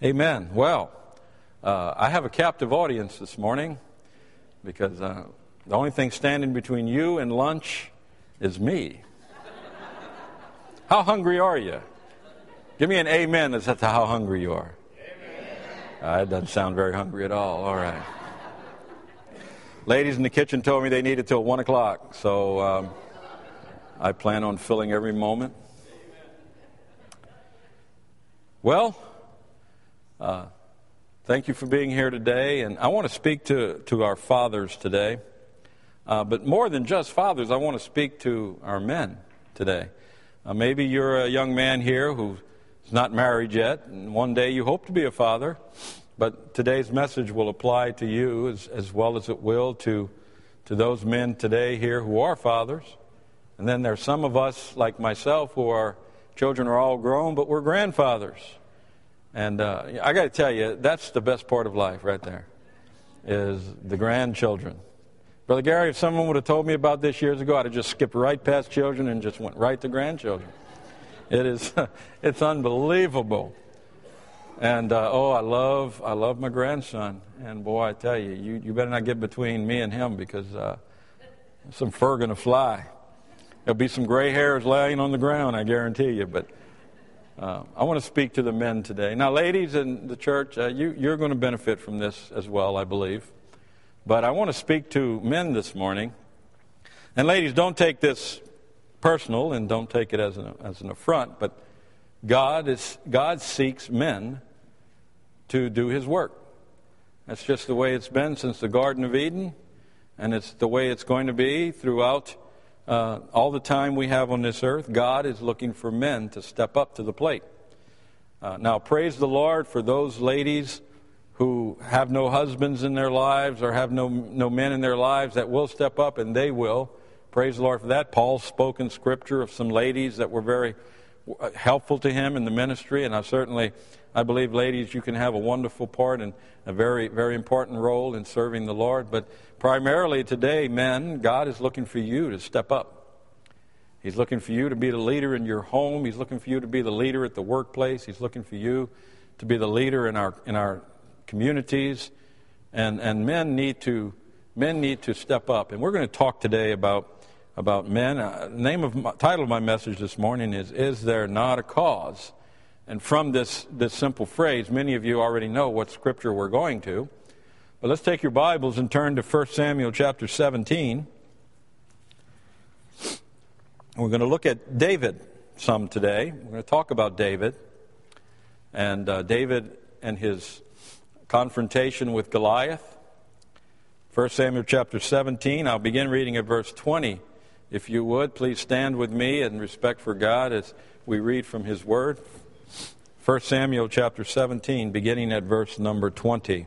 Amen. Well, uh, I have a captive audience this morning because uh, the only thing standing between you and lunch is me. how hungry are you? Give me an amen as to how hungry you are. Uh, it doesn't sound very hungry at all. All right. Ladies in the kitchen told me they needed till 1 o'clock, so um, I plan on filling every moment. Well, uh, thank you for being here today. And I want to speak to, to our fathers today. Uh, but more than just fathers, I want to speak to our men today. Uh, maybe you're a young man here who's not married yet, and one day you hope to be a father. But today's message will apply to you as, as well as it will to, to those men today here who are fathers. And then there's some of us, like myself, who are children are all grown, but we're grandfathers. And uh, I got to tell you, that's the best part of life right there, is the grandchildren. Brother Gary, if someone would have told me about this years ago, I'd have just skipped right past children and just went right to grandchildren. It is, it's unbelievable. And uh, oh, I love, I love my grandson. And boy, I tell you, you, you better not get between me and him because uh, some fur going to fly. There'll be some gray hairs laying on the ground, I guarantee you. But uh, I want to speak to the men today. Now, ladies in the church, uh, you, you're going to benefit from this as well, I believe. But I want to speak to men this morning. And, ladies, don't take this personal and don't take it as an, as an affront, but God, is, God seeks men to do his work. That's just the way it's been since the Garden of Eden, and it's the way it's going to be throughout uh, all the time we have on this earth, God is looking for men to step up to the plate. Uh, now, praise the Lord for those ladies who have no husbands in their lives or have no, no men in their lives that will step up, and they will. Praise the Lord for that. Paul spoke in Scripture of some ladies that were very uh, helpful to him in the ministry, and I certainly, I believe, ladies, you can have a wonderful part and a very, very important role in serving the Lord. But primarily today, men, God is looking for you to step up. He's looking for you to be the leader in your home. He's looking for you to be the leader at the workplace. He's looking for you to be the leader in our in our communities. And and men need to men need to step up. And we're going to talk today about about men. Uh, name of my, title of my message this morning is "Is there not a cause?" And from this this simple phrase, many of you already know what scripture we're going to. But let's take your Bibles and turn to 1 Samuel chapter 17. We're going to look at David some today. We're going to talk about David and uh, David and his confrontation with Goliath. 1 Samuel chapter 17. I'll begin reading at verse 20 if you would, please stand with me in respect for God as we read from His Word. 1 Samuel chapter 17, beginning at verse number 20.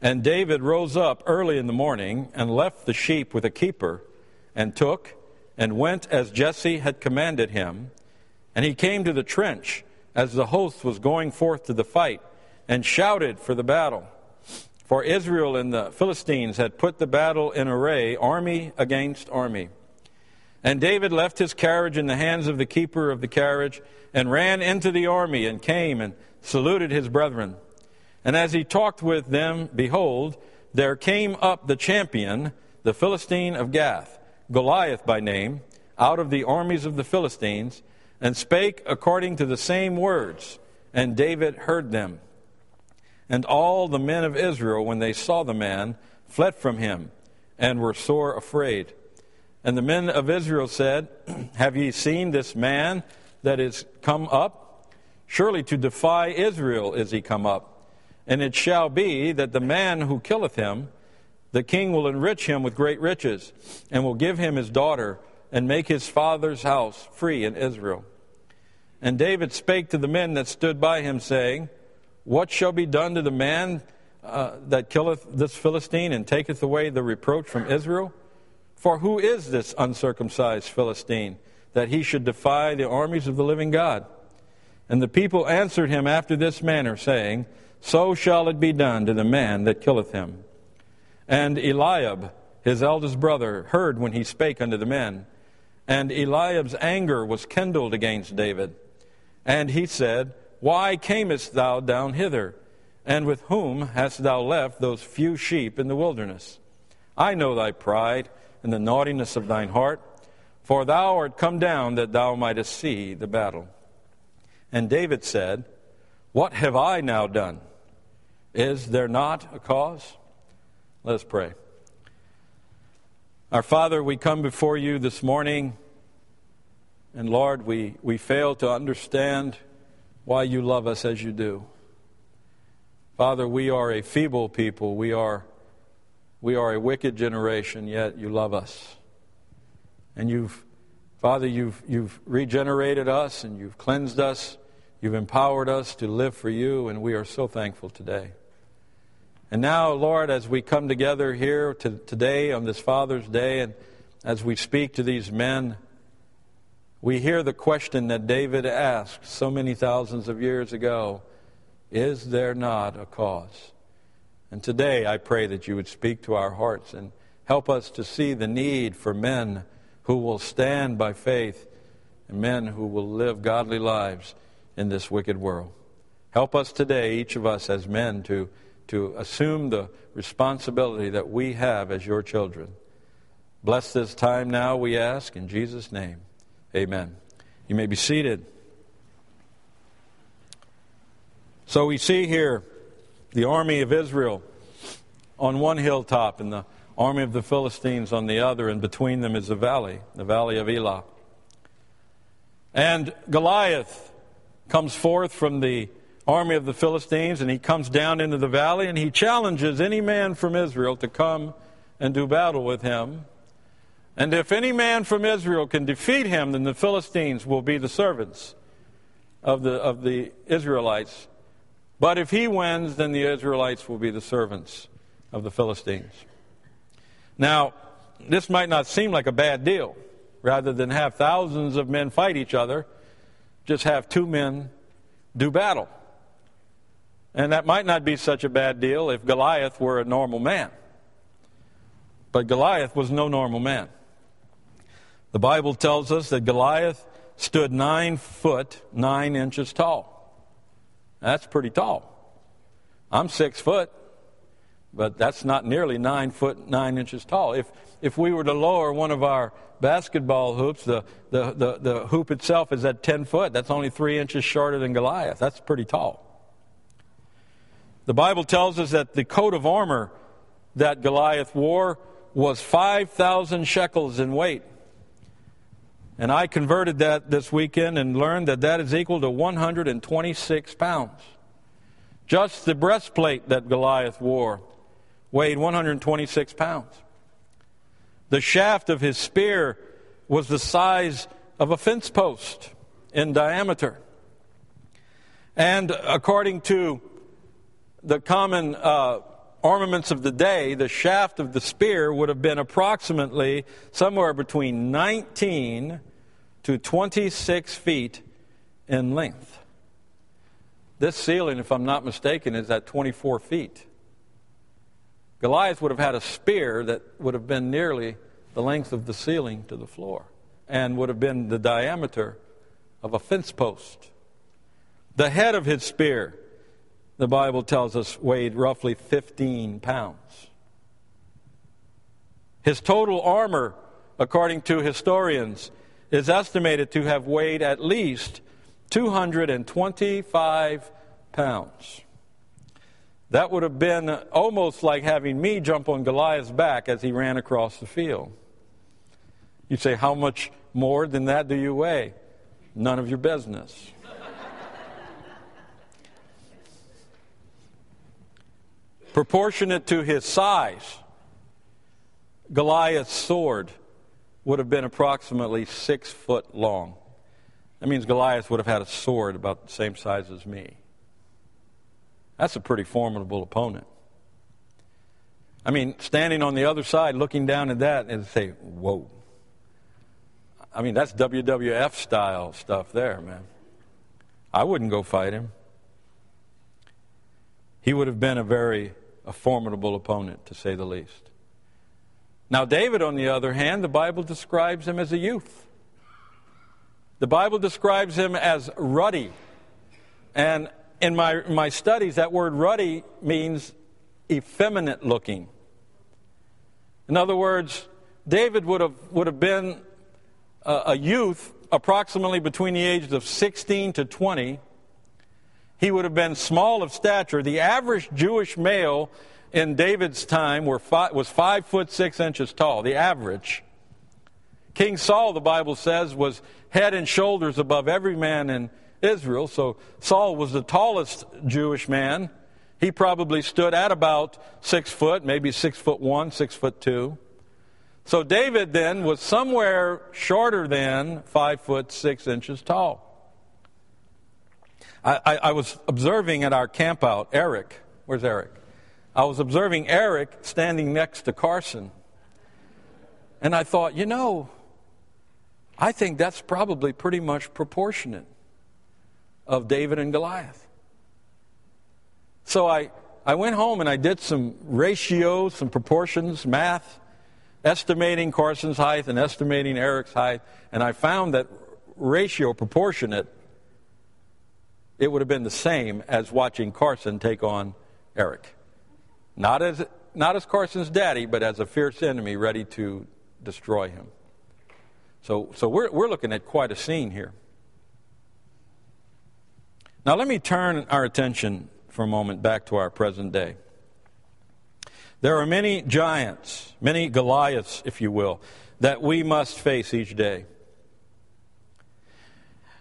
And David rose up early in the morning and left the sheep with a keeper, and took and went as Jesse had commanded him. And he came to the trench as the host was going forth to the fight, and shouted for the battle. For Israel and the Philistines had put the battle in array, army against army. And David left his carriage in the hands of the keeper of the carriage and ran into the army and came and saluted his brethren. And as he talked with them, behold, there came up the champion, the Philistine of Gath, Goliath by name, out of the armies of the Philistines, and spake according to the same words. And David heard them. And all the men of Israel, when they saw the man, fled from him and were sore afraid. And the men of Israel said, Have ye seen this man that is come up? Surely to defy Israel is he come up. And it shall be that the man who killeth him, the king will enrich him with great riches, and will give him his daughter, and make his father's house free in Israel. And David spake to the men that stood by him, saying, what shall be done to the man uh, that killeth this Philistine and taketh away the reproach from Israel? For who is this uncircumcised Philistine that he should defy the armies of the living God? And the people answered him after this manner, saying, So shall it be done to the man that killeth him. And Eliab, his eldest brother, heard when he spake unto the men. And Eliab's anger was kindled against David. And he said, Why camest thou down hither? And with whom hast thou left those few sheep in the wilderness? I know thy pride and the naughtiness of thine heart, for thou art come down that thou mightest see the battle. And David said, What have I now done? Is there not a cause? Let us pray. Our Father, we come before you this morning, and Lord, we, we fail to understand why you love us as you do. Father, we are a feeble people. We are, we are a wicked generation, yet you love us. And you've, Father, you've, you've regenerated us and you've cleansed us. You've empowered us to live for you, and we are so thankful today. And now, Lord, as we come together here to, today on this Father's Day, and as we speak to these men, we hear the question that David asked so many thousands of years ago Is there not a cause? And today I pray that you would speak to our hearts and help us to see the need for men who will stand by faith and men who will live godly lives in this wicked world. Help us today, each of us as men, to, to assume the responsibility that we have as your children. Bless this time now, we ask, in Jesus' name. Amen. You may be seated. So we see here the army of Israel on one hilltop and the army of the Philistines on the other, and between them is the valley, the valley of Elah. And Goliath comes forth from the army of the Philistines and he comes down into the valley and he challenges any man from Israel to come and do battle with him. And if any man from Israel can defeat him, then the Philistines will be the servants of the, of the Israelites. But if he wins, then the Israelites will be the servants of the Philistines. Now, this might not seem like a bad deal. Rather than have thousands of men fight each other, just have two men do battle. And that might not be such a bad deal if Goliath were a normal man. But Goliath was no normal man. The Bible tells us that Goliath stood nine foot nine inches tall. That's pretty tall. I'm six foot, but that's not nearly nine foot nine inches tall. If if we were to lower one of our basketball hoops, the, the, the, the hoop itself is at 10 foot. That's only three inches shorter than Goliath. That's pretty tall. The Bible tells us that the coat of armor that Goliath wore was 5,000 shekels in weight. And I converted that this weekend and learned that that is equal to 126 pounds. Just the breastplate that Goliath wore weighed 126 pounds. The shaft of his spear was the size of a fence post in diameter. And according to the common uh, ornaments of the day, the shaft of the spear would have been approximately somewhere between 19 to 26 feet in length. This ceiling, if I'm not mistaken, is at 24 feet. Goliath would have had a spear that would have been nearly the length of the ceiling to the floor and would have been the diameter of a fence post. The head of his spear, the Bible tells us, weighed roughly 15 pounds. His total armor, according to historians, is estimated to have weighed at least 225 pounds. That would have been almost like having me jump on Goliath's back as he ran across the field. You'd say, How much more than that do you weigh? None of your business. Proportionate to his size, Goliath's sword would have been approximately six foot long. That means Goliath would have had a sword about the same size as me. That's a pretty formidable opponent. I mean, standing on the other side, looking down at that and say, whoa. I mean, that's WWF style stuff there, man. I wouldn't go fight him. He would have been a very a formidable opponent, to say the least. Now, David, on the other hand, the Bible describes him as a youth. The Bible describes him as ruddy And in my, my studies, that word ruddy means effeminate looking. In other words, David would have, would have been a, a youth approximately between the ages of 16 to 20. He would have been small of stature. The average Jewish male in David's time five, was five foot six inches tall, the average. King Saul, the Bible says, was head and shoulders above every man in Israel. So Saul was the tallest Jewish man. He probably stood at about six foot, maybe six foot one, six foot two. So David then was somewhere shorter than five foot six inches tall. I, I, I was observing at our campout, Eric. Where's Eric? I was observing Eric standing next to Carson. And I thought, you know, I think that's probably pretty much proportionate of David and Goliath. So I, I went home and I did some ratios, some proportions, math, estimating Carson's height and estimating Eric's height, and I found that ratio proportionate, it would have been the same as watching Carson take on Eric. Not as, not as Carson's daddy, but as a fierce enemy ready to destroy him. So, so we're, we're looking at quite a scene here. Now, let me turn our attention for a moment back to our present day. There are many giants, many Goliaths, if you will, that we must face each day.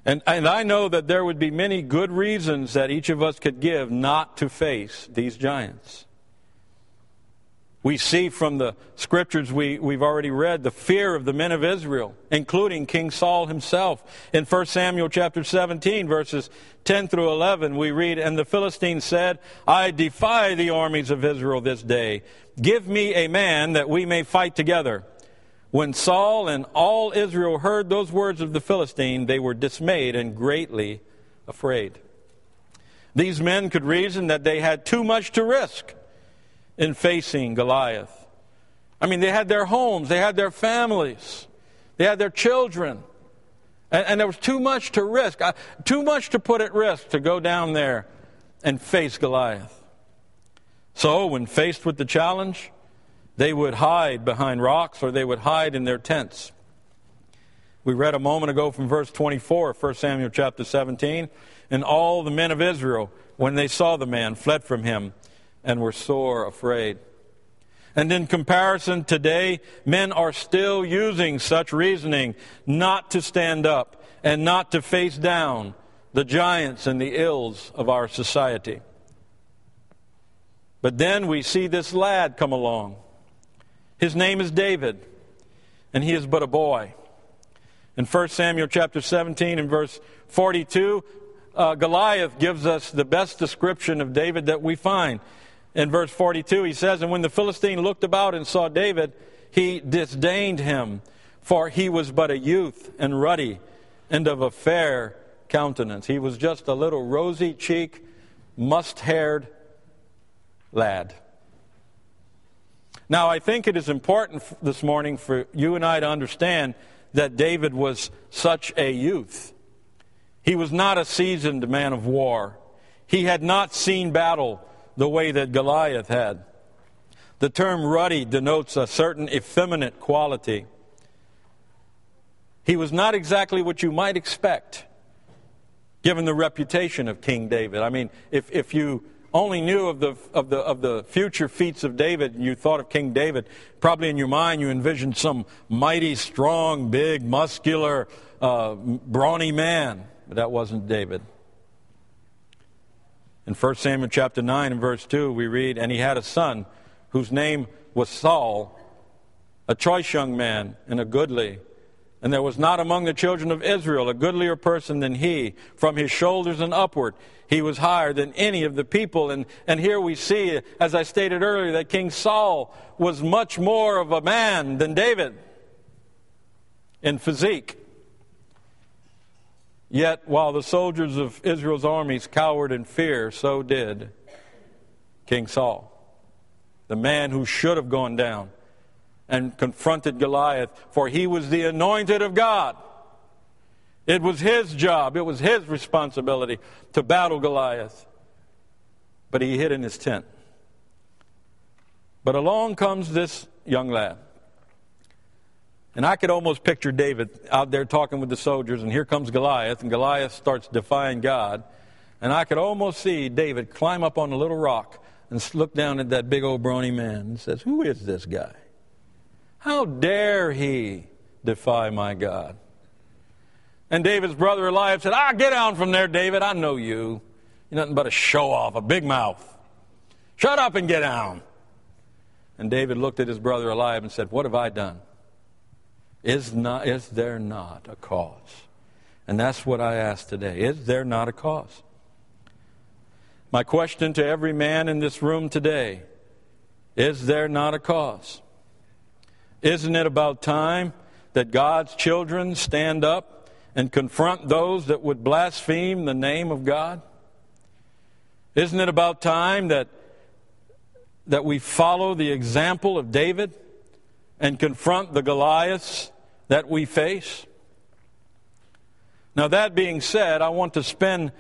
And, and I know that there would be many good reasons that each of us could give not to face these giants. We see from the scriptures we, we've already read the fear of the men of Israel, including King Saul himself. In 1 Samuel chapter 17, verses 10 through 11, we read, And the Philistines said, I defy the armies of Israel this day. Give me a man that we may fight together. When Saul and all Israel heard those words of the Philistine, they were dismayed and greatly afraid. These men could reason that they had too much to risk in facing Goliath. I mean, they had their homes, they had their families, they had their children. And, and there was too much to risk, uh, too much to put at risk to go down there and face Goliath. So, when faced with the challenge, they would hide behind rocks or they would hide in their tents. We read a moment ago from verse 24, 1 Samuel chapter 17. And all the men of Israel, when they saw the man, fled from him and were sore afraid. And in comparison, today, men are still using such reasoning not to stand up and not to face down the giants and the ills of our society. But then we see this lad come along. His name is David, and he is but a boy. In 1 Samuel chapter 17 and verse 42, uh, Goliath gives us the best description of David that we find in verse 42, he says, And when the Philistine looked about and saw David, he disdained him, for he was but a youth and ruddy and of a fair countenance. He was just a little rosy cheeked, must haired lad. Now, I think it is important this morning for you and I to understand that David was such a youth. He was not a seasoned man of war. He had not seen battle the way that Goliath had. The term ruddy denotes a certain effeminate quality. He was not exactly what you might expect, given the reputation of King David. I mean, if, if you only knew of the, of, the, of the future feats of David and you thought of King David, probably in your mind you envisioned some mighty, strong, big, muscular, uh, brawny man. But that wasn't David. In 1 Samuel chapter 9 and verse 2, we read, And he had a son whose name was Saul, a choice young man and a goodly. And there was not among the children of Israel a goodlier person than he. From his shoulders and upward, he was higher than any of the people. And, and here we see, as I stated earlier, that King Saul was much more of a man than David in physique. Yet, while the soldiers of Israel's armies cowered in fear, so did King Saul, the man who should have gone down and confronted Goliath, for he was the anointed of God. It was his job, it was his responsibility to battle Goliath. But he hid in his tent. But along comes this young lad. And I could almost picture David out there talking with the soldiers, and here comes Goliath, and Goliath starts defying God. And I could almost see David climb up on a little rock and look down at that big old brawny man and says, Who is this guy? How dare he defy my God? And David's brother Eliab said, Ah, get down from there, David. I know you. You're nothing but a show off, a big mouth. Shut up and get down. And David looked at his brother Eliab and said, What have I done? Is, not, is there not a cause? And that's what I ask today. Is there not a cause? My question to every man in this room today is there not a cause? Isn't it about time that God's children stand up and confront those that would blaspheme the name of God? Isn't it about time that, that we follow the example of David and confront the Goliaths that we face. Now, that being said, I want to spend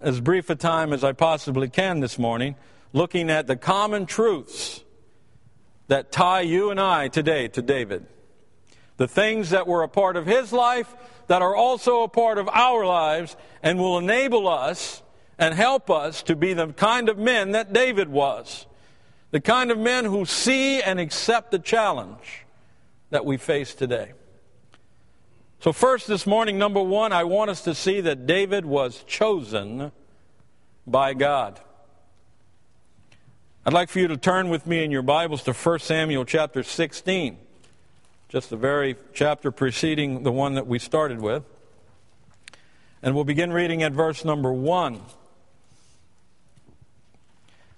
as brief a time as I possibly can this morning looking at the common truths that tie you and I today to David. The things that were a part of his life that are also a part of our lives and will enable us and help us to be the kind of men that David was. The kind of men who see and accept the challenge that we face today. So, first this morning, number one, I want us to see that David was chosen by God. I'd like for you to turn with me in your Bibles to 1 Samuel chapter 16, just the very chapter preceding the one that we started with. And we'll begin reading at verse number 1.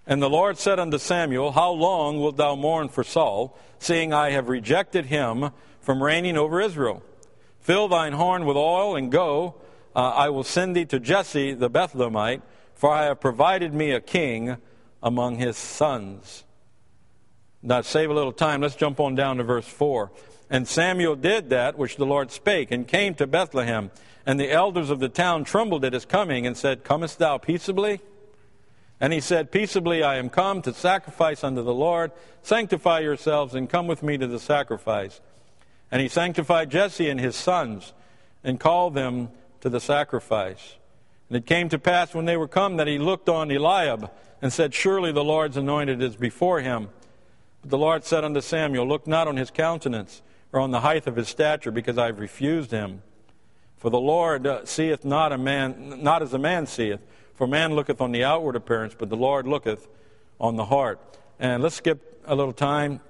And the Lord said unto Samuel, How long wilt thou mourn for Saul, seeing I have rejected him from reigning over Israel? Fill thine horn with oil and go. Uh, I will send thee to Jesse the Bethlehemite, for I have provided me a king among his sons. Now, save a little time. Let's jump on down to verse 4. And Samuel did that which the Lord spake, and came to Bethlehem. And the elders of the town trembled at his coming, and said, Comest thou peaceably? And he said, Peaceably I am come to sacrifice unto the Lord. Sanctify yourselves, and come with me to the sacrifice. And he sanctified Jesse and his sons and called them to the sacrifice. And it came to pass when they were come that he looked on Eliab and said, Surely the Lord's anointed is before him. But the Lord said unto Samuel, Look not on his countenance or on the height of his stature, because I have refused him. For the Lord uh, seeth not a man, not as a man seeth. For man looketh on the outward appearance, but the Lord looketh on the heart. And let's skip a little time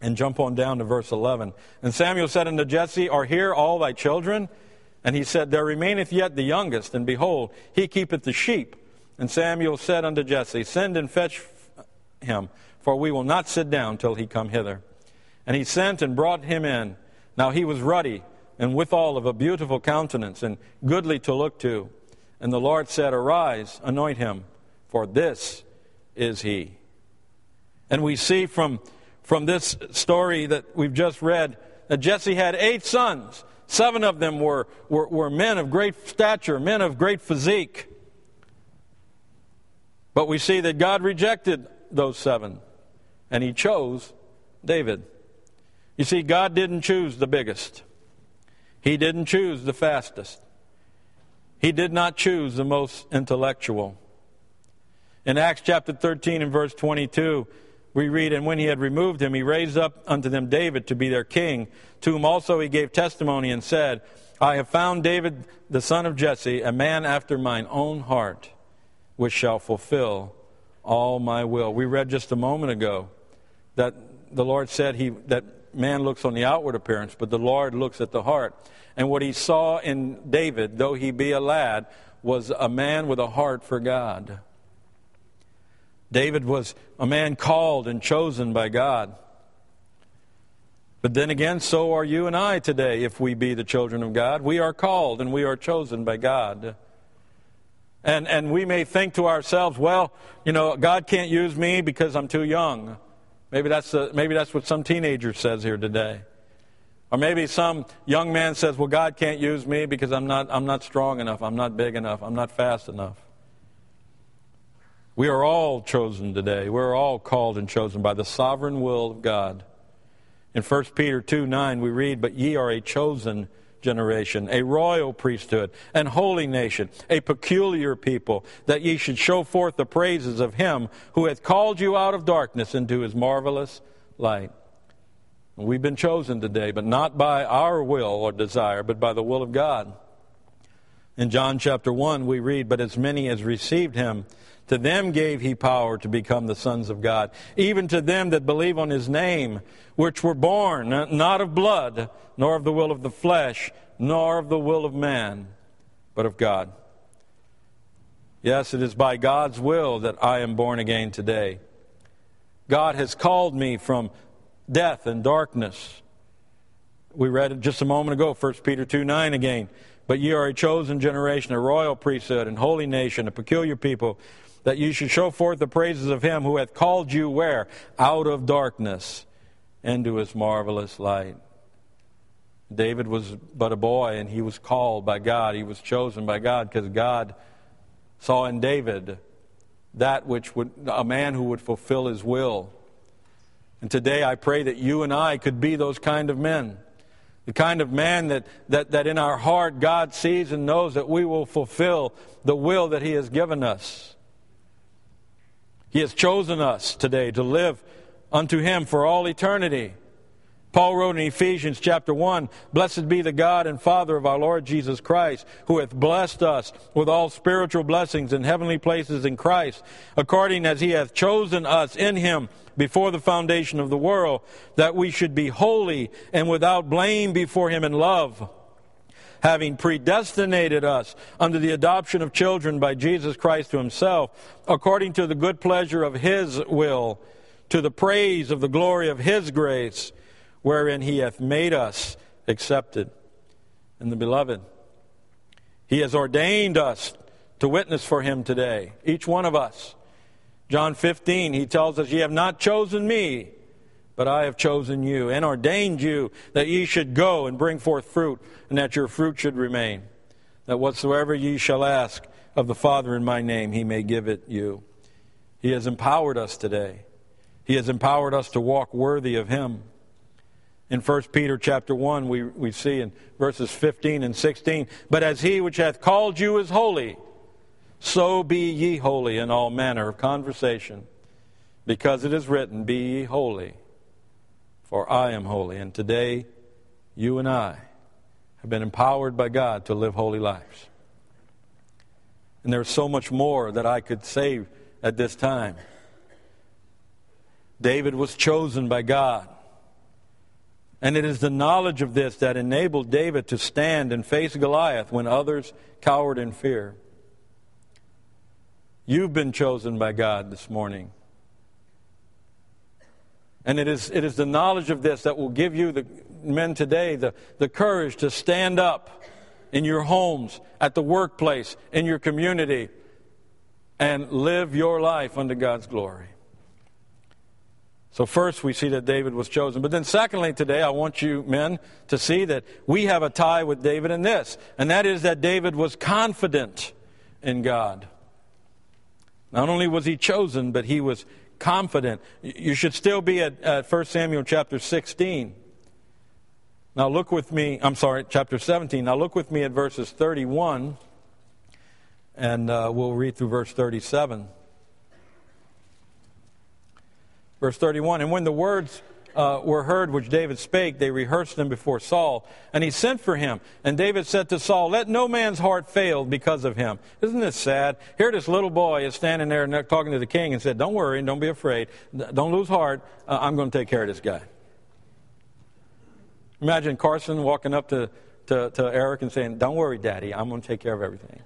and jump on down to verse 11. And Samuel said unto Jesse, Are here all thy children? And he said, There remaineth yet the youngest, and behold, he keepeth the sheep. And Samuel said unto Jesse, Send and fetch him, for we will not sit down till he come hither. And he sent and brought him in. Now he was ruddy, and withal of a beautiful countenance, and goodly to look to. And the Lord said, Arise, anoint him, for this is he. And we see from from this story that we've just read that Jesse had eight sons. Seven of them were, were, were men of great stature, men of great physique. But we see that God rejected those seven, and he chose David. You see, God didn't choose the biggest, He didn't choose the fastest, He did not choose the most intellectual. In Acts chapter 13 and verse 22, we read, And when he had removed him, he raised up unto them David to be their king, to whom also he gave testimony and said, I have found David the son of Jesse, a man after mine own heart, which shall fulfill all my will. We read just a moment ago that the Lord said he, that man looks on the outward appearance, but the Lord looks at the heart. And what he saw in David, though he be a lad, was a man with a heart for God. David was a man called and chosen by God. But then again, so are you and I today if we be the children of God. We are called and we are chosen by God. And, and we may think to ourselves, well, you know, God can't use me because I'm too young. Maybe that's, a, maybe that's what some teenager says here today. Or maybe some young man says, Well, God can't use me because I'm not, I'm not strong enough, I'm not big enough, I'm not fast enough. We are all chosen today. We're all called and chosen by the sovereign will of God. In 1 Peter 2 9, we read, But ye are a chosen generation, a royal priesthood, and holy nation, a peculiar people, that ye should show forth the praises of him who hath called you out of darkness into his marvelous light. We've been chosen today, but not by our will or desire, but by the will of God. In John chapter 1, we read, But as many as received him, to them gave he power to become the sons of God, even to them that believe on his name, which were born not of blood, nor of the will of the flesh, nor of the will of man, but of God. Yes, it is by God's will that I am born again today. God has called me from death and darkness. We read it just a moment ago, 1 Peter 2 9 again. But ye are a chosen generation, a royal priesthood, and holy nation, a peculiar people, that you should show forth the praises of him who hath called you where? Out of darkness into his marvelous light. David was but a boy, and he was called by God. He was chosen by God because God saw in David that which would, a man who would fulfill his will. And today I pray that you and I could be those kind of men. The kind of man that, that, that in our heart God sees and knows that we will fulfill the will that He has given us. He has chosen us today to live unto Him for all eternity. Paul wrote in Ephesians chapter 1 Blessed be the God and Father of our Lord Jesus Christ, who hath blessed us with all spiritual blessings in heavenly places in Christ, according as he hath chosen us in him before the foundation of the world, that we should be holy and without blame before him in love having predestinated us unto the adoption of children by Jesus Christ to himself, according to the good pleasure of his will, to the praise of the glory of his grace, wherein he hath made us accepted in the beloved. He has ordained us to witness for him today, each one of us. John 15, he tells us, Ye have not chosen me, but I have chosen you and ordained you that ye should go and bring forth fruit, and that your fruit should remain. That whatsoever ye shall ask of the Father in my name, he may give it you. He has empowered us today. He has empowered us to walk worthy of him. In 1 Peter chapter 1, we, we see in verses 15 and 16, But as he which hath called you is holy, so be ye holy in all manner of conversation, because it is written, Be ye holy for I am holy. And today, you and I have been empowered by God to live holy lives. And there's so much more that I could say at this time. David was chosen by God. And it is the knowledge of this that enabled David to stand and face Goliath when others cowered in fear. You've been chosen by God this morning. And it is, it is the knowledge of this that will give you, the men today, the, the courage to stand up in your homes, at the workplace, in your community, and live your life unto God's glory. So, first, we see that David was chosen. But then, secondly, today, I want you men to see that we have a tie with David in this, and that is that David was confident in God. Not only was he chosen, but he was confident. You should still be at, at 1 Samuel chapter 16. Now look with me, I'm sorry, chapter 17. Now look with me at verses 31, and uh, we'll read through verse 37. Verse 31 And when the words uh, were heard which David spake, they rehearsed them before Saul. And he sent for him. And David said to Saul, Let no man's heart fail because of him. Isn't this sad? Here, this little boy is standing there talking to the king and said, Don't worry, don't be afraid, don't lose heart. Uh, I'm going to take care of this guy. Imagine Carson walking up to, to, to Eric and saying, Don't worry, Daddy, I'm going to take care of everything.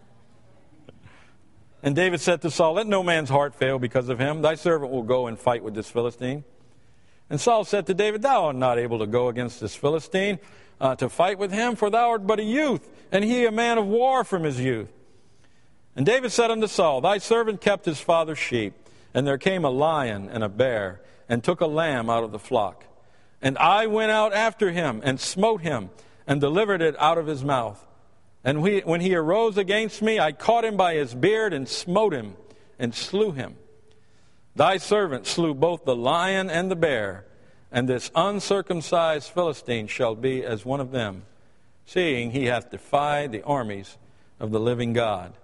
And David said to Saul, Let no man's heart fail because of him. Thy servant will go and fight with this Philistine. And Saul said to David, Thou art not able to go against this Philistine uh, to fight with him, for thou art but a youth, and he a man of war from his youth. And David said unto Saul, Thy servant kept his father's sheep, and there came a lion and a bear, and took a lamb out of the flock. And I went out after him and smote him and delivered it out of his mouth. And when he arose against me, I caught him by his beard and smote him and slew him. Thy servant slew both the lion and the bear, and this uncircumcised Philistine shall be as one of them, seeing he hath defied the armies of the living God.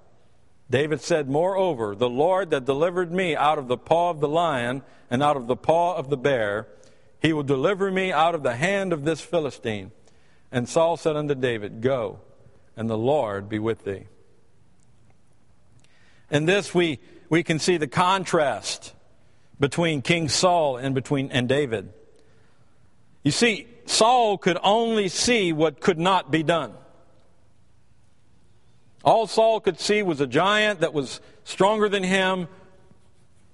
David said, Moreover, the Lord that delivered me out of the paw of the lion and out of the paw of the bear, he will deliver me out of the hand of this Philistine. And Saul said unto David, Go, and the Lord be with thee. In this, we, we can see the contrast between King Saul and between and David. You see, Saul could only see what could not be done. All Saul could see was a giant that was stronger than him,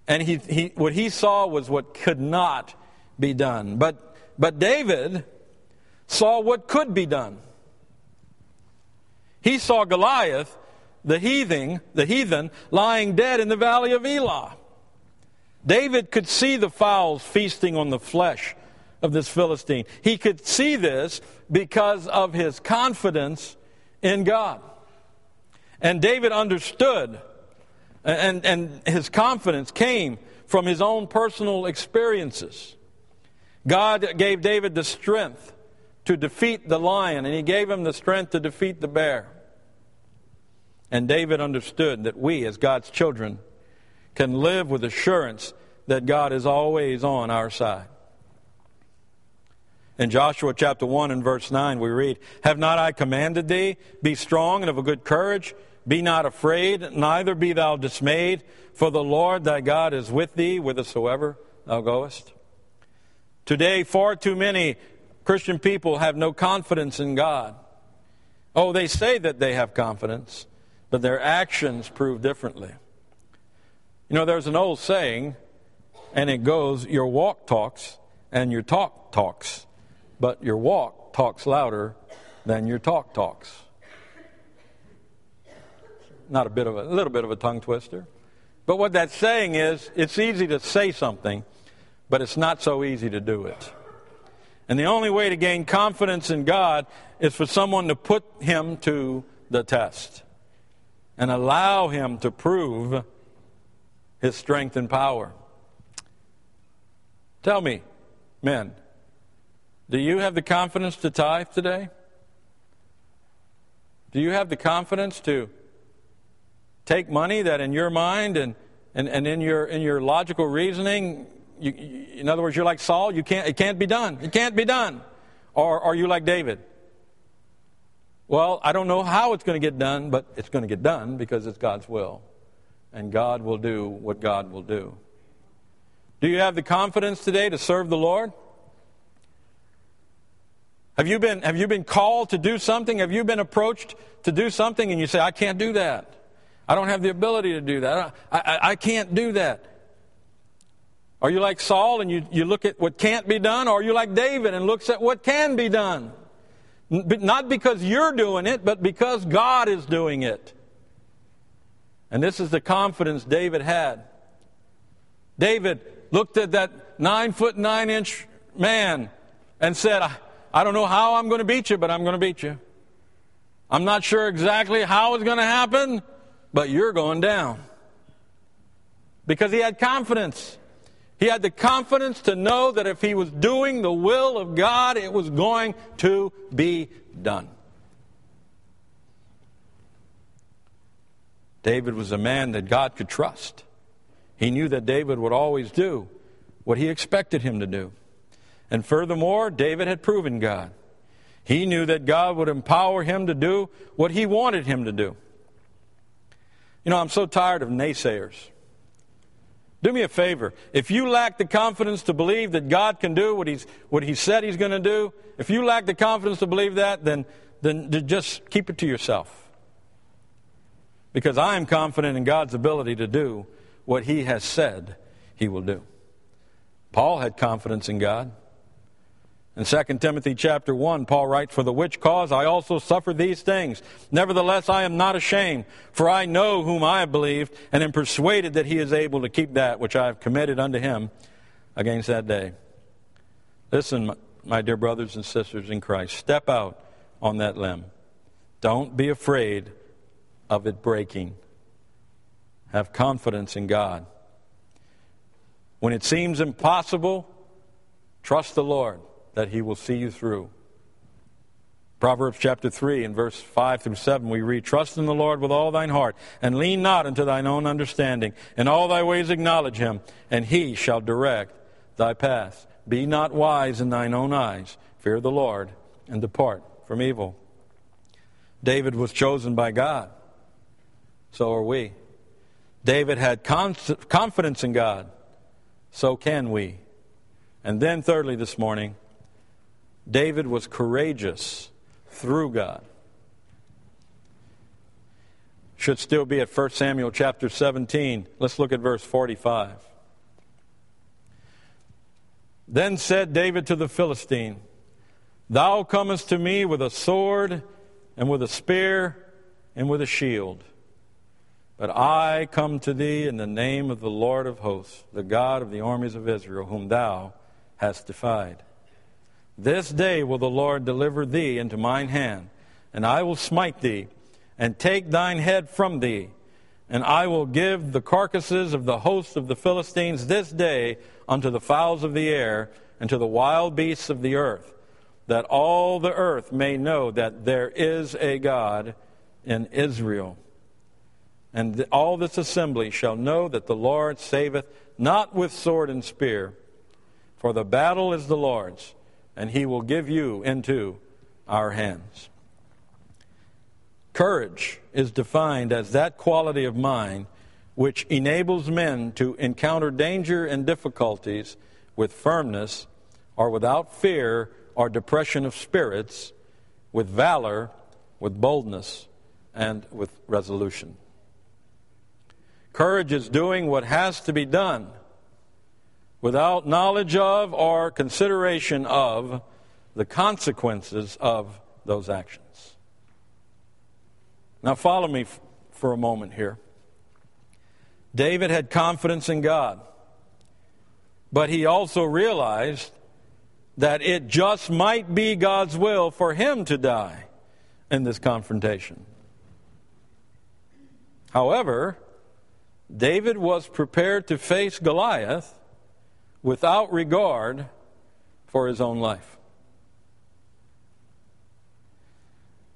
and he, he, what he saw was what could not be done. But, but David saw what could be done. He saw Goliath, the heathen, the heathen, lying dead in the valley of Elah. David could see the fowls feasting on the flesh of this Philistine. He could see this because of his confidence in God. And David understood, and, and his confidence came from his own personal experiences. God gave David the strength to defeat the lion, and he gave him the strength to defeat the bear. And David understood that we, as God's children, can live with assurance that God is always on our side. In Joshua chapter 1 and verse 9, we read, Have not I commanded thee? Be strong and of a good courage. Be not afraid, neither be thou dismayed, for the Lord thy God is with thee whithersoever thou goest. Today, far too many Christian people have no confidence in God. Oh, they say that they have confidence, but their actions prove differently. You know, there's an old saying, and it goes, Your walk talks and your talk talks, but your walk talks louder than your talk talks. Not a bit of a, a little bit of a tongue twister. But what that's saying is, it's easy to say something, but it's not so easy to do it. And the only way to gain confidence in God is for someone to put him to the test and allow him to prove his strength and power. Tell me, men, do you have the confidence to tithe today? Do you have the confidence to take money that in your mind and, and, and in, your, in your logical reasoning you, in other words, you're like Saul, you can't, it can't be done. It can't be done. Or are you like David? Well, I don't know how it's going to get done, but it's going to get done because it's God's will. And God will do what God will do. Do you have the confidence today to serve the Lord? Have you been, have you been called to do something? Have you been approached to do something and you say, I can't do that? I don't have the ability to do that. I, I, I can't do that. Are you like Saul and you, you look at what can't be done? Or are you like David and looks at what can be done? Not because you're doing it, but because God is doing it. And this is the confidence David had. David looked at that nine foot nine inch man and said, I, I don't know how I'm going to beat you, but I'm going to beat you. I'm not sure exactly how it's going to happen, but you're going down. Because he had confidence. He had the confidence to know that if he was doing the will of God, it was going to be done. David was a man that God could trust. He knew that David would always do what he expected him to do. And furthermore, David had proven God. He knew that God would empower him to do what he wanted him to do. You know, I'm so tired of naysayers. Do me a favor. If you lack the confidence to believe that God can do what, he's, what He said He's going to do, if you lack the confidence to believe that, then, then just keep it to yourself. Because I am confident in God's ability to do what He has said He will do. Paul had confidence in God. In 2 Timothy chapter 1, Paul writes, For the which cause I also suffer these things. Nevertheless, I am not ashamed, for I know whom I have believed, and am persuaded that he is able to keep that which I have committed unto him against that day. Listen, my dear brothers and sisters in Christ. Step out on that limb. Don't be afraid of it breaking. Have confidence in God. When it seems impossible, trust the Lord that He will see you through. Proverbs chapter 3 and verse 5 through 7, we read, Trust in the Lord with all thine heart, and lean not unto thine own understanding. In all thy ways acknowledge him, and he shall direct thy paths. Be not wise in thine own eyes. Fear the Lord, and depart from evil. David was chosen by God. So are we. David had confidence in God. So can we. And then, thirdly, this morning, David was courageous through God. Should still be at 1 Samuel chapter 17. Let's look at verse 45. Then said David to the Philistine, Thou comest to me with a sword and with a spear and with a shield. But I come to thee in the name of the Lord of hosts, the God of the armies of Israel, whom thou hast defied. This day will the Lord deliver thee into mine hand, and I will smite thee, and take thine head from thee. And I will give the carcasses of the hosts of the Philistines this day unto the fowls of the air, and to the wild beasts of the earth, that all the earth may know that there is a God in Israel. And all this assembly shall know that the Lord saveth not with sword and spear, for the battle is the Lord's and he will give you into our hands. Courage is defined as that quality of mind which enables men to encounter danger and difficulties with firmness or without fear or depression of spirits, with valor, with boldness, and with resolution. Courage is doing what has to be done without knowledge of or consideration of the consequences of those actions. Now, follow me for a moment here. David had confidence in God, but he also realized that it just might be God's will for him to die in this confrontation. However, David was prepared to face Goliath without regard for his own life.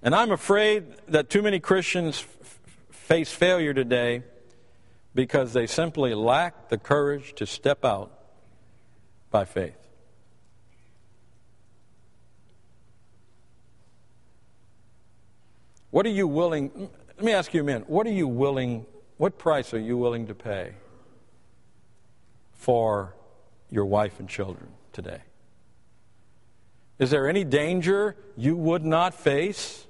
And I'm afraid that too many Christians f- face failure today because they simply lack the courage to step out by faith. What are you willing? Let me ask you a minute. What are you willing? What price are you willing to pay for your wife and children today? Is there any danger you would not face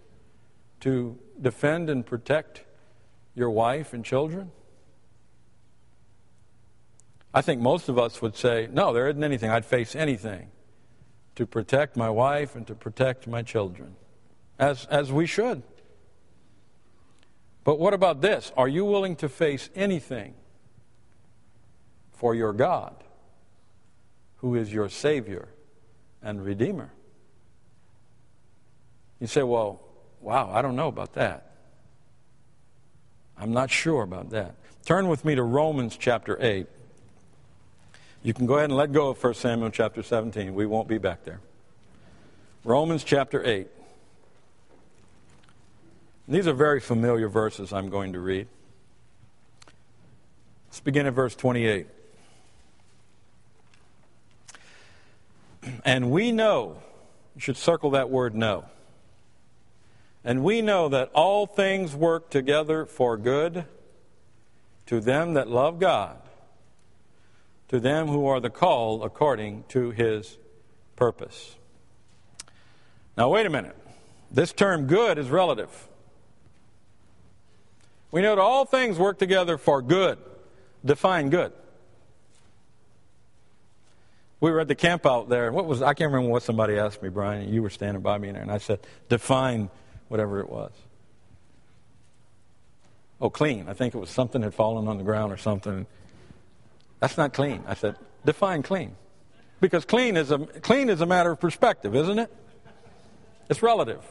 to defend and protect your wife and children? I think most of us would say, no, there isn't anything. I'd face anything to protect my wife and to protect my children, as, as we should. But what about this? Are you willing to face anything for your God? who is your Savior and Redeemer. You say, well, wow, I don't know about that. I'm not sure about that. Turn with me to Romans chapter 8. You can go ahead and let go of 1 Samuel chapter 17. We won't be back there. Romans chapter 8. These are very familiar verses I'm going to read. Let's begin at verse 28. And we know, you should circle that word know. And we know that all things work together for good to them that love God, to them who are the called according to his purpose. Now, wait a minute. This term good is relative. We know that all things work together for good. Define good we were at the camp out there. What was I can't remember what somebody asked me, Brian. You were standing by me there, and I said, "Define whatever it was." Oh, clean. I think it was something had fallen on the ground or something. That's not clean. I said, "Define clean." Because clean is a, clean is a matter of perspective, isn't it? It's relative.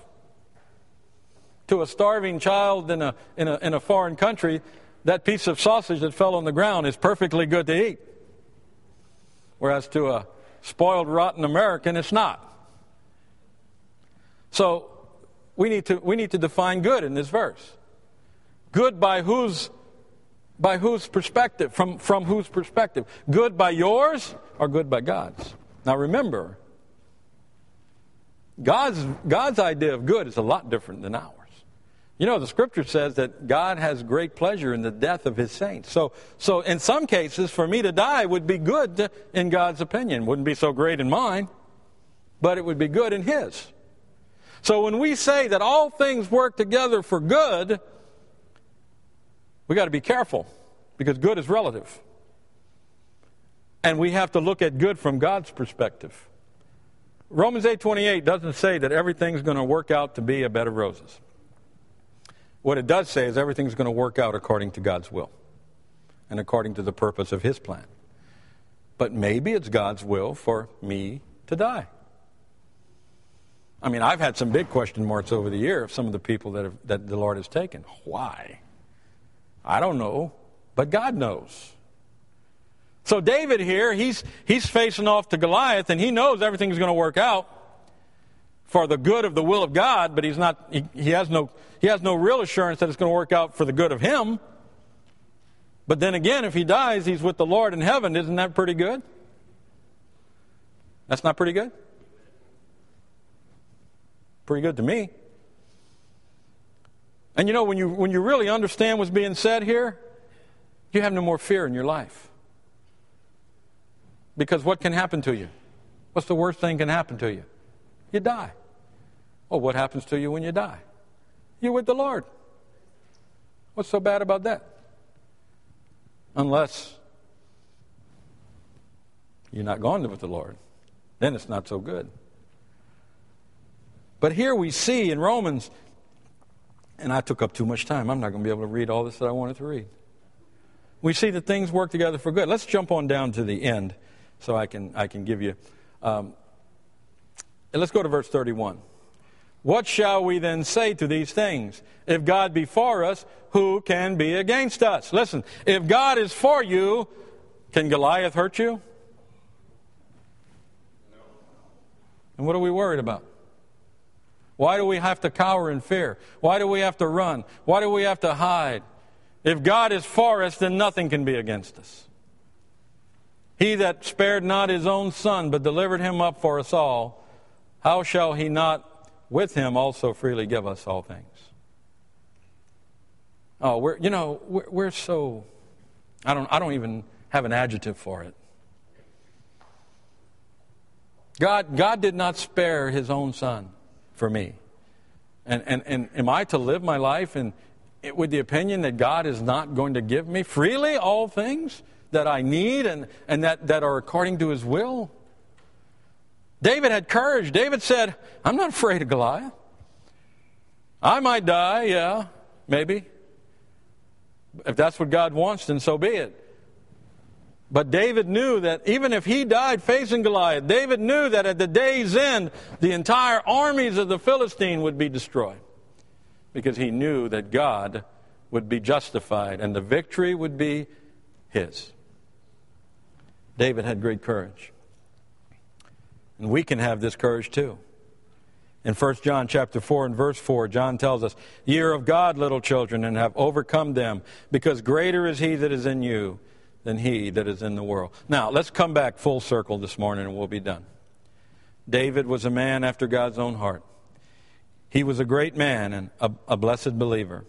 To a starving child in a, in a, in a foreign country, that piece of sausage that fell on the ground is perfectly good to eat. Whereas to a spoiled, rotten American, it's not. So we need to, we need to define good in this verse. Good by whose, by whose perspective? From, from whose perspective? Good by yours or good by God's? Now remember, God's, God's idea of good is a lot different than ours. You know, the scripture says that God has great pleasure in the death of his saints. So, so in some cases, for me to die would be good in God's opinion. Wouldn't be so great in mine, but it would be good in his. So when we say that all things work together for good, we got to be careful because good is relative. And we have to look at good from God's perspective. Romans 8:28 doesn't say that everything's going to work out to be a bed of roses. What it does say is everything's going to work out according to God's will and according to the purpose of his plan. But maybe it's God's will for me to die. I mean, I've had some big question marks over the year of some of the people that, have, that the Lord has taken. Why? I don't know, but God knows. So David here, he's, he's facing off to Goliath, and he knows everything's going to work out for the good of the will of God, but he's not, he, he, has no, he has no real assurance that it's going to work out for the good of him. But then again, if he dies, he's with the Lord in heaven. Isn't that pretty good? That's not pretty good? Pretty good to me. And you know, when you, when you really understand what's being said here, you have no more fear in your life. Because what can happen to you? What's the worst thing can happen to you? You die. Well, what happens to you when you die? You're with the Lord. What's so bad about that? Unless you're not gone with the Lord, then it's not so good. But here we see in Romans, and I took up too much time. I'm not going to be able to read all this that I wanted to read. We see that things work together for good. Let's jump on down to the end so I can, I can give you. Um, and let's go to verse 31. What shall we then say to these things? If God be for us, who can be against us? Listen, if God is for you, can Goliath hurt you? And what are we worried about? Why do we have to cower in fear? Why do we have to run? Why do we have to hide? If God is for us, then nothing can be against us. He that spared not his own son, but delivered him up for us all, how shall he not with him also freely give us all things? Oh, we're, you know, we're, we're so, I don't, I don't even have an adjective for it. God, God did not spare his own son for me. And, and, and am I to live my life in, with the opinion that God is not going to give me freely all things that I need and, and that, that are according to his will? David had courage. David said, I'm not afraid of Goliath. I might die, yeah, maybe. If that's what God wants, then so be it. But David knew that even if he died facing Goliath, David knew that at the day's end, the entire armies of the Philistine would be destroyed. Because he knew that God would be justified and the victory would be his. David had great courage. And we can have this courage too. In 1 John chapter 4 and verse 4, John tells us, Ye are of God, little children, and have overcome them, because greater is he that is in you than he that is in the world. Now, let's come back full circle this morning and we'll be done. David was a man after God's own heart. He was a great man and a, a blessed believer.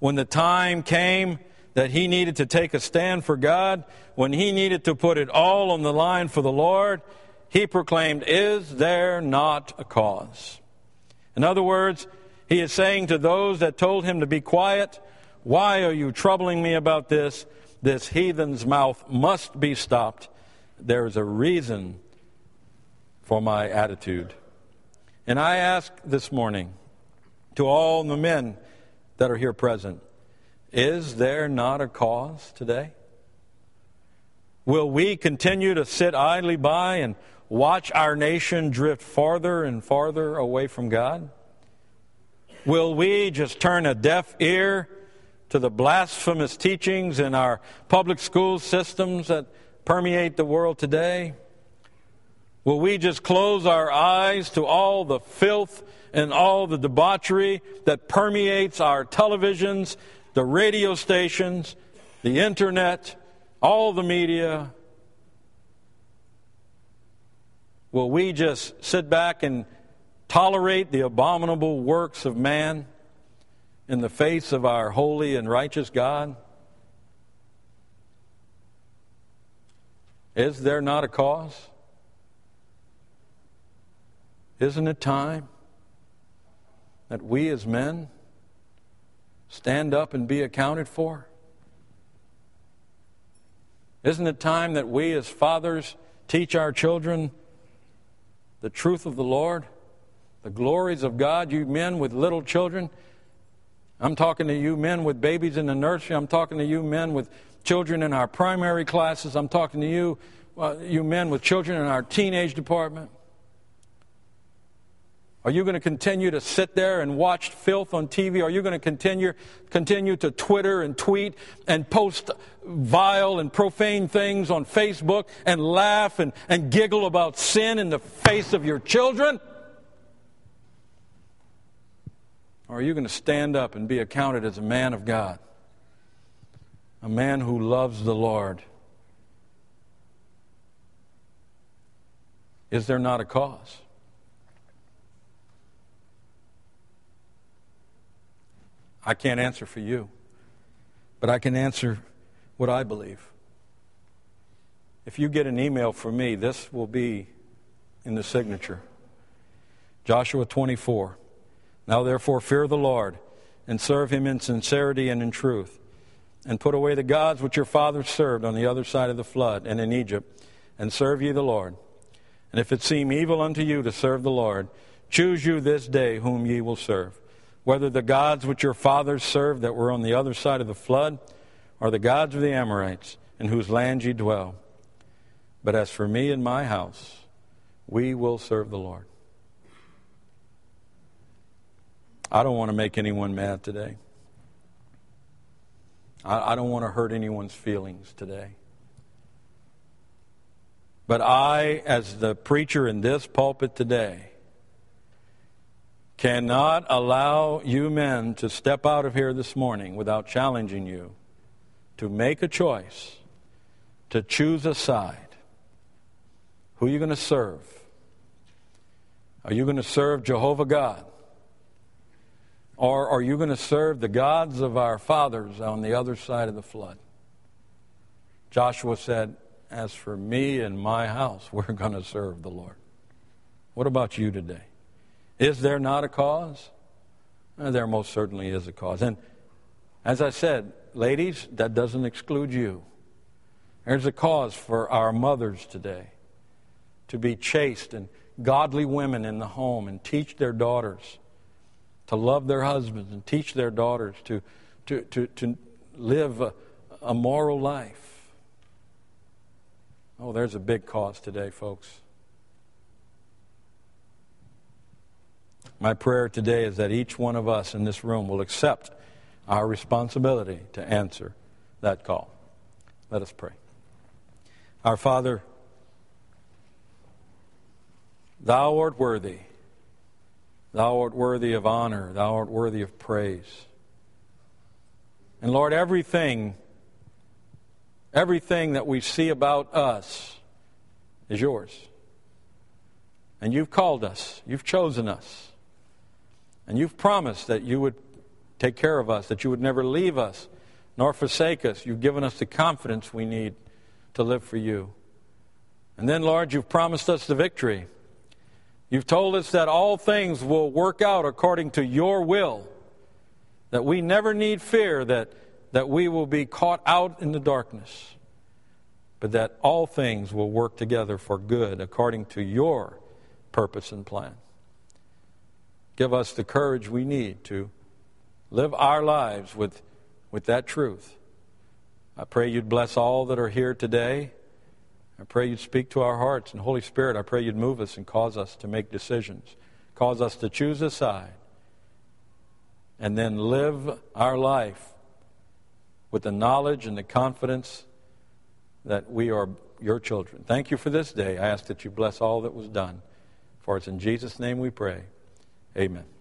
When the time came that he needed to take a stand for God, when he needed to put it all on the line for the Lord, he proclaimed, Is there not a cause? In other words, he is saying to those that told him to be quiet, Why are you troubling me about this? This heathen's mouth must be stopped. There is a reason for my attitude. And I ask this morning to all the men that are here present is there not a cause today? Will we continue to sit idly by and watch our nation drift farther and farther away from God? Will we just turn a deaf ear to the blasphemous teachings in our public school systems that permeate the world today? Will we just close our eyes to all the filth and all the debauchery that permeates our televisions, the radio stations, the internet, all the media? Will we just sit back and tolerate the abominable works of man in the face of our holy and righteous God? Is there not a cause? Isn't it time that we as men stand up and be accounted for? Isn't it time that we as fathers teach our children the truth of the Lord, the glories of God, you men with little children? I'm talking to you men with babies in the nursery. I'm talking to you men with children in our primary classes. I'm talking to you, uh, you men with children in our teenage department. Are you going to continue to sit there and watch filth on TV? Are you going to continue, continue to Twitter and tweet and post vile and profane things on Facebook and laugh and, and giggle about sin in the face of your children? Or are you going to stand up and be accounted as a man of God? A man who loves the Lord? Is there not a cause? I can't answer for you, but I can answer what I believe. If you get an email from me, this will be in the signature. Joshua 24. Now therefore fear the Lord and serve him in sincerity and in truth, and put away the gods which your fathers served on the other side of the flood and in Egypt, and serve ye the Lord. And if it seem evil unto you to serve the Lord, choose you this day whom ye will serve whether the gods which your fathers served that were on the other side of the flood, or the gods of the Amorites, in whose land ye dwell. But as for me and my house, we will serve the Lord. I don't want to make anyone mad today. I, I don't want to hurt anyone's feelings today. But I, as the preacher in this pulpit today, cannot allow you men to step out of here this morning without challenging you to make a choice, to choose a side. Who are you going to serve? Are you going to serve Jehovah God? Or are you going to serve the gods of our fathers on the other side of the flood? Joshua said, As for me and my house, we're going to serve the Lord. What about you today? Is there not a cause? Uh, there most certainly is a cause. And as I said, ladies, that doesn't exclude you. There's a cause for our mothers today to be chaste and godly women in the home and teach their daughters to love their husbands and teach their daughters to, to, to, to live a, a moral life. Oh, there's a big cause today, folks. My prayer today is that each one of us in this room will accept our responsibility to answer that call. Let us pray. Our Father, Thou art worthy. Thou art worthy of honor. Thou art worthy of praise. And Lord, everything, everything that we see about us is yours. And you've called us, you've chosen us. And you've promised that you would take care of us, that you would never leave us nor forsake us. You've given us the confidence we need to live for you. And then, Lord, you've promised us the victory. You've told us that all things will work out according to your will, that we never need fear that, that we will be caught out in the darkness, but that all things will work together for good according to your purpose and plan. Give us the courage we need to live our lives with, with that truth. I pray you'd bless all that are here today I pray you'd speak to our hearts. And Holy Spirit, I pray you'd move us and cause us to make decisions, cause us to choose a side, and then live our life with the knowledge and the confidence that we are your children. Thank you for this day. I ask that you bless all that was done. For it's in Jesus' name we pray. Amen.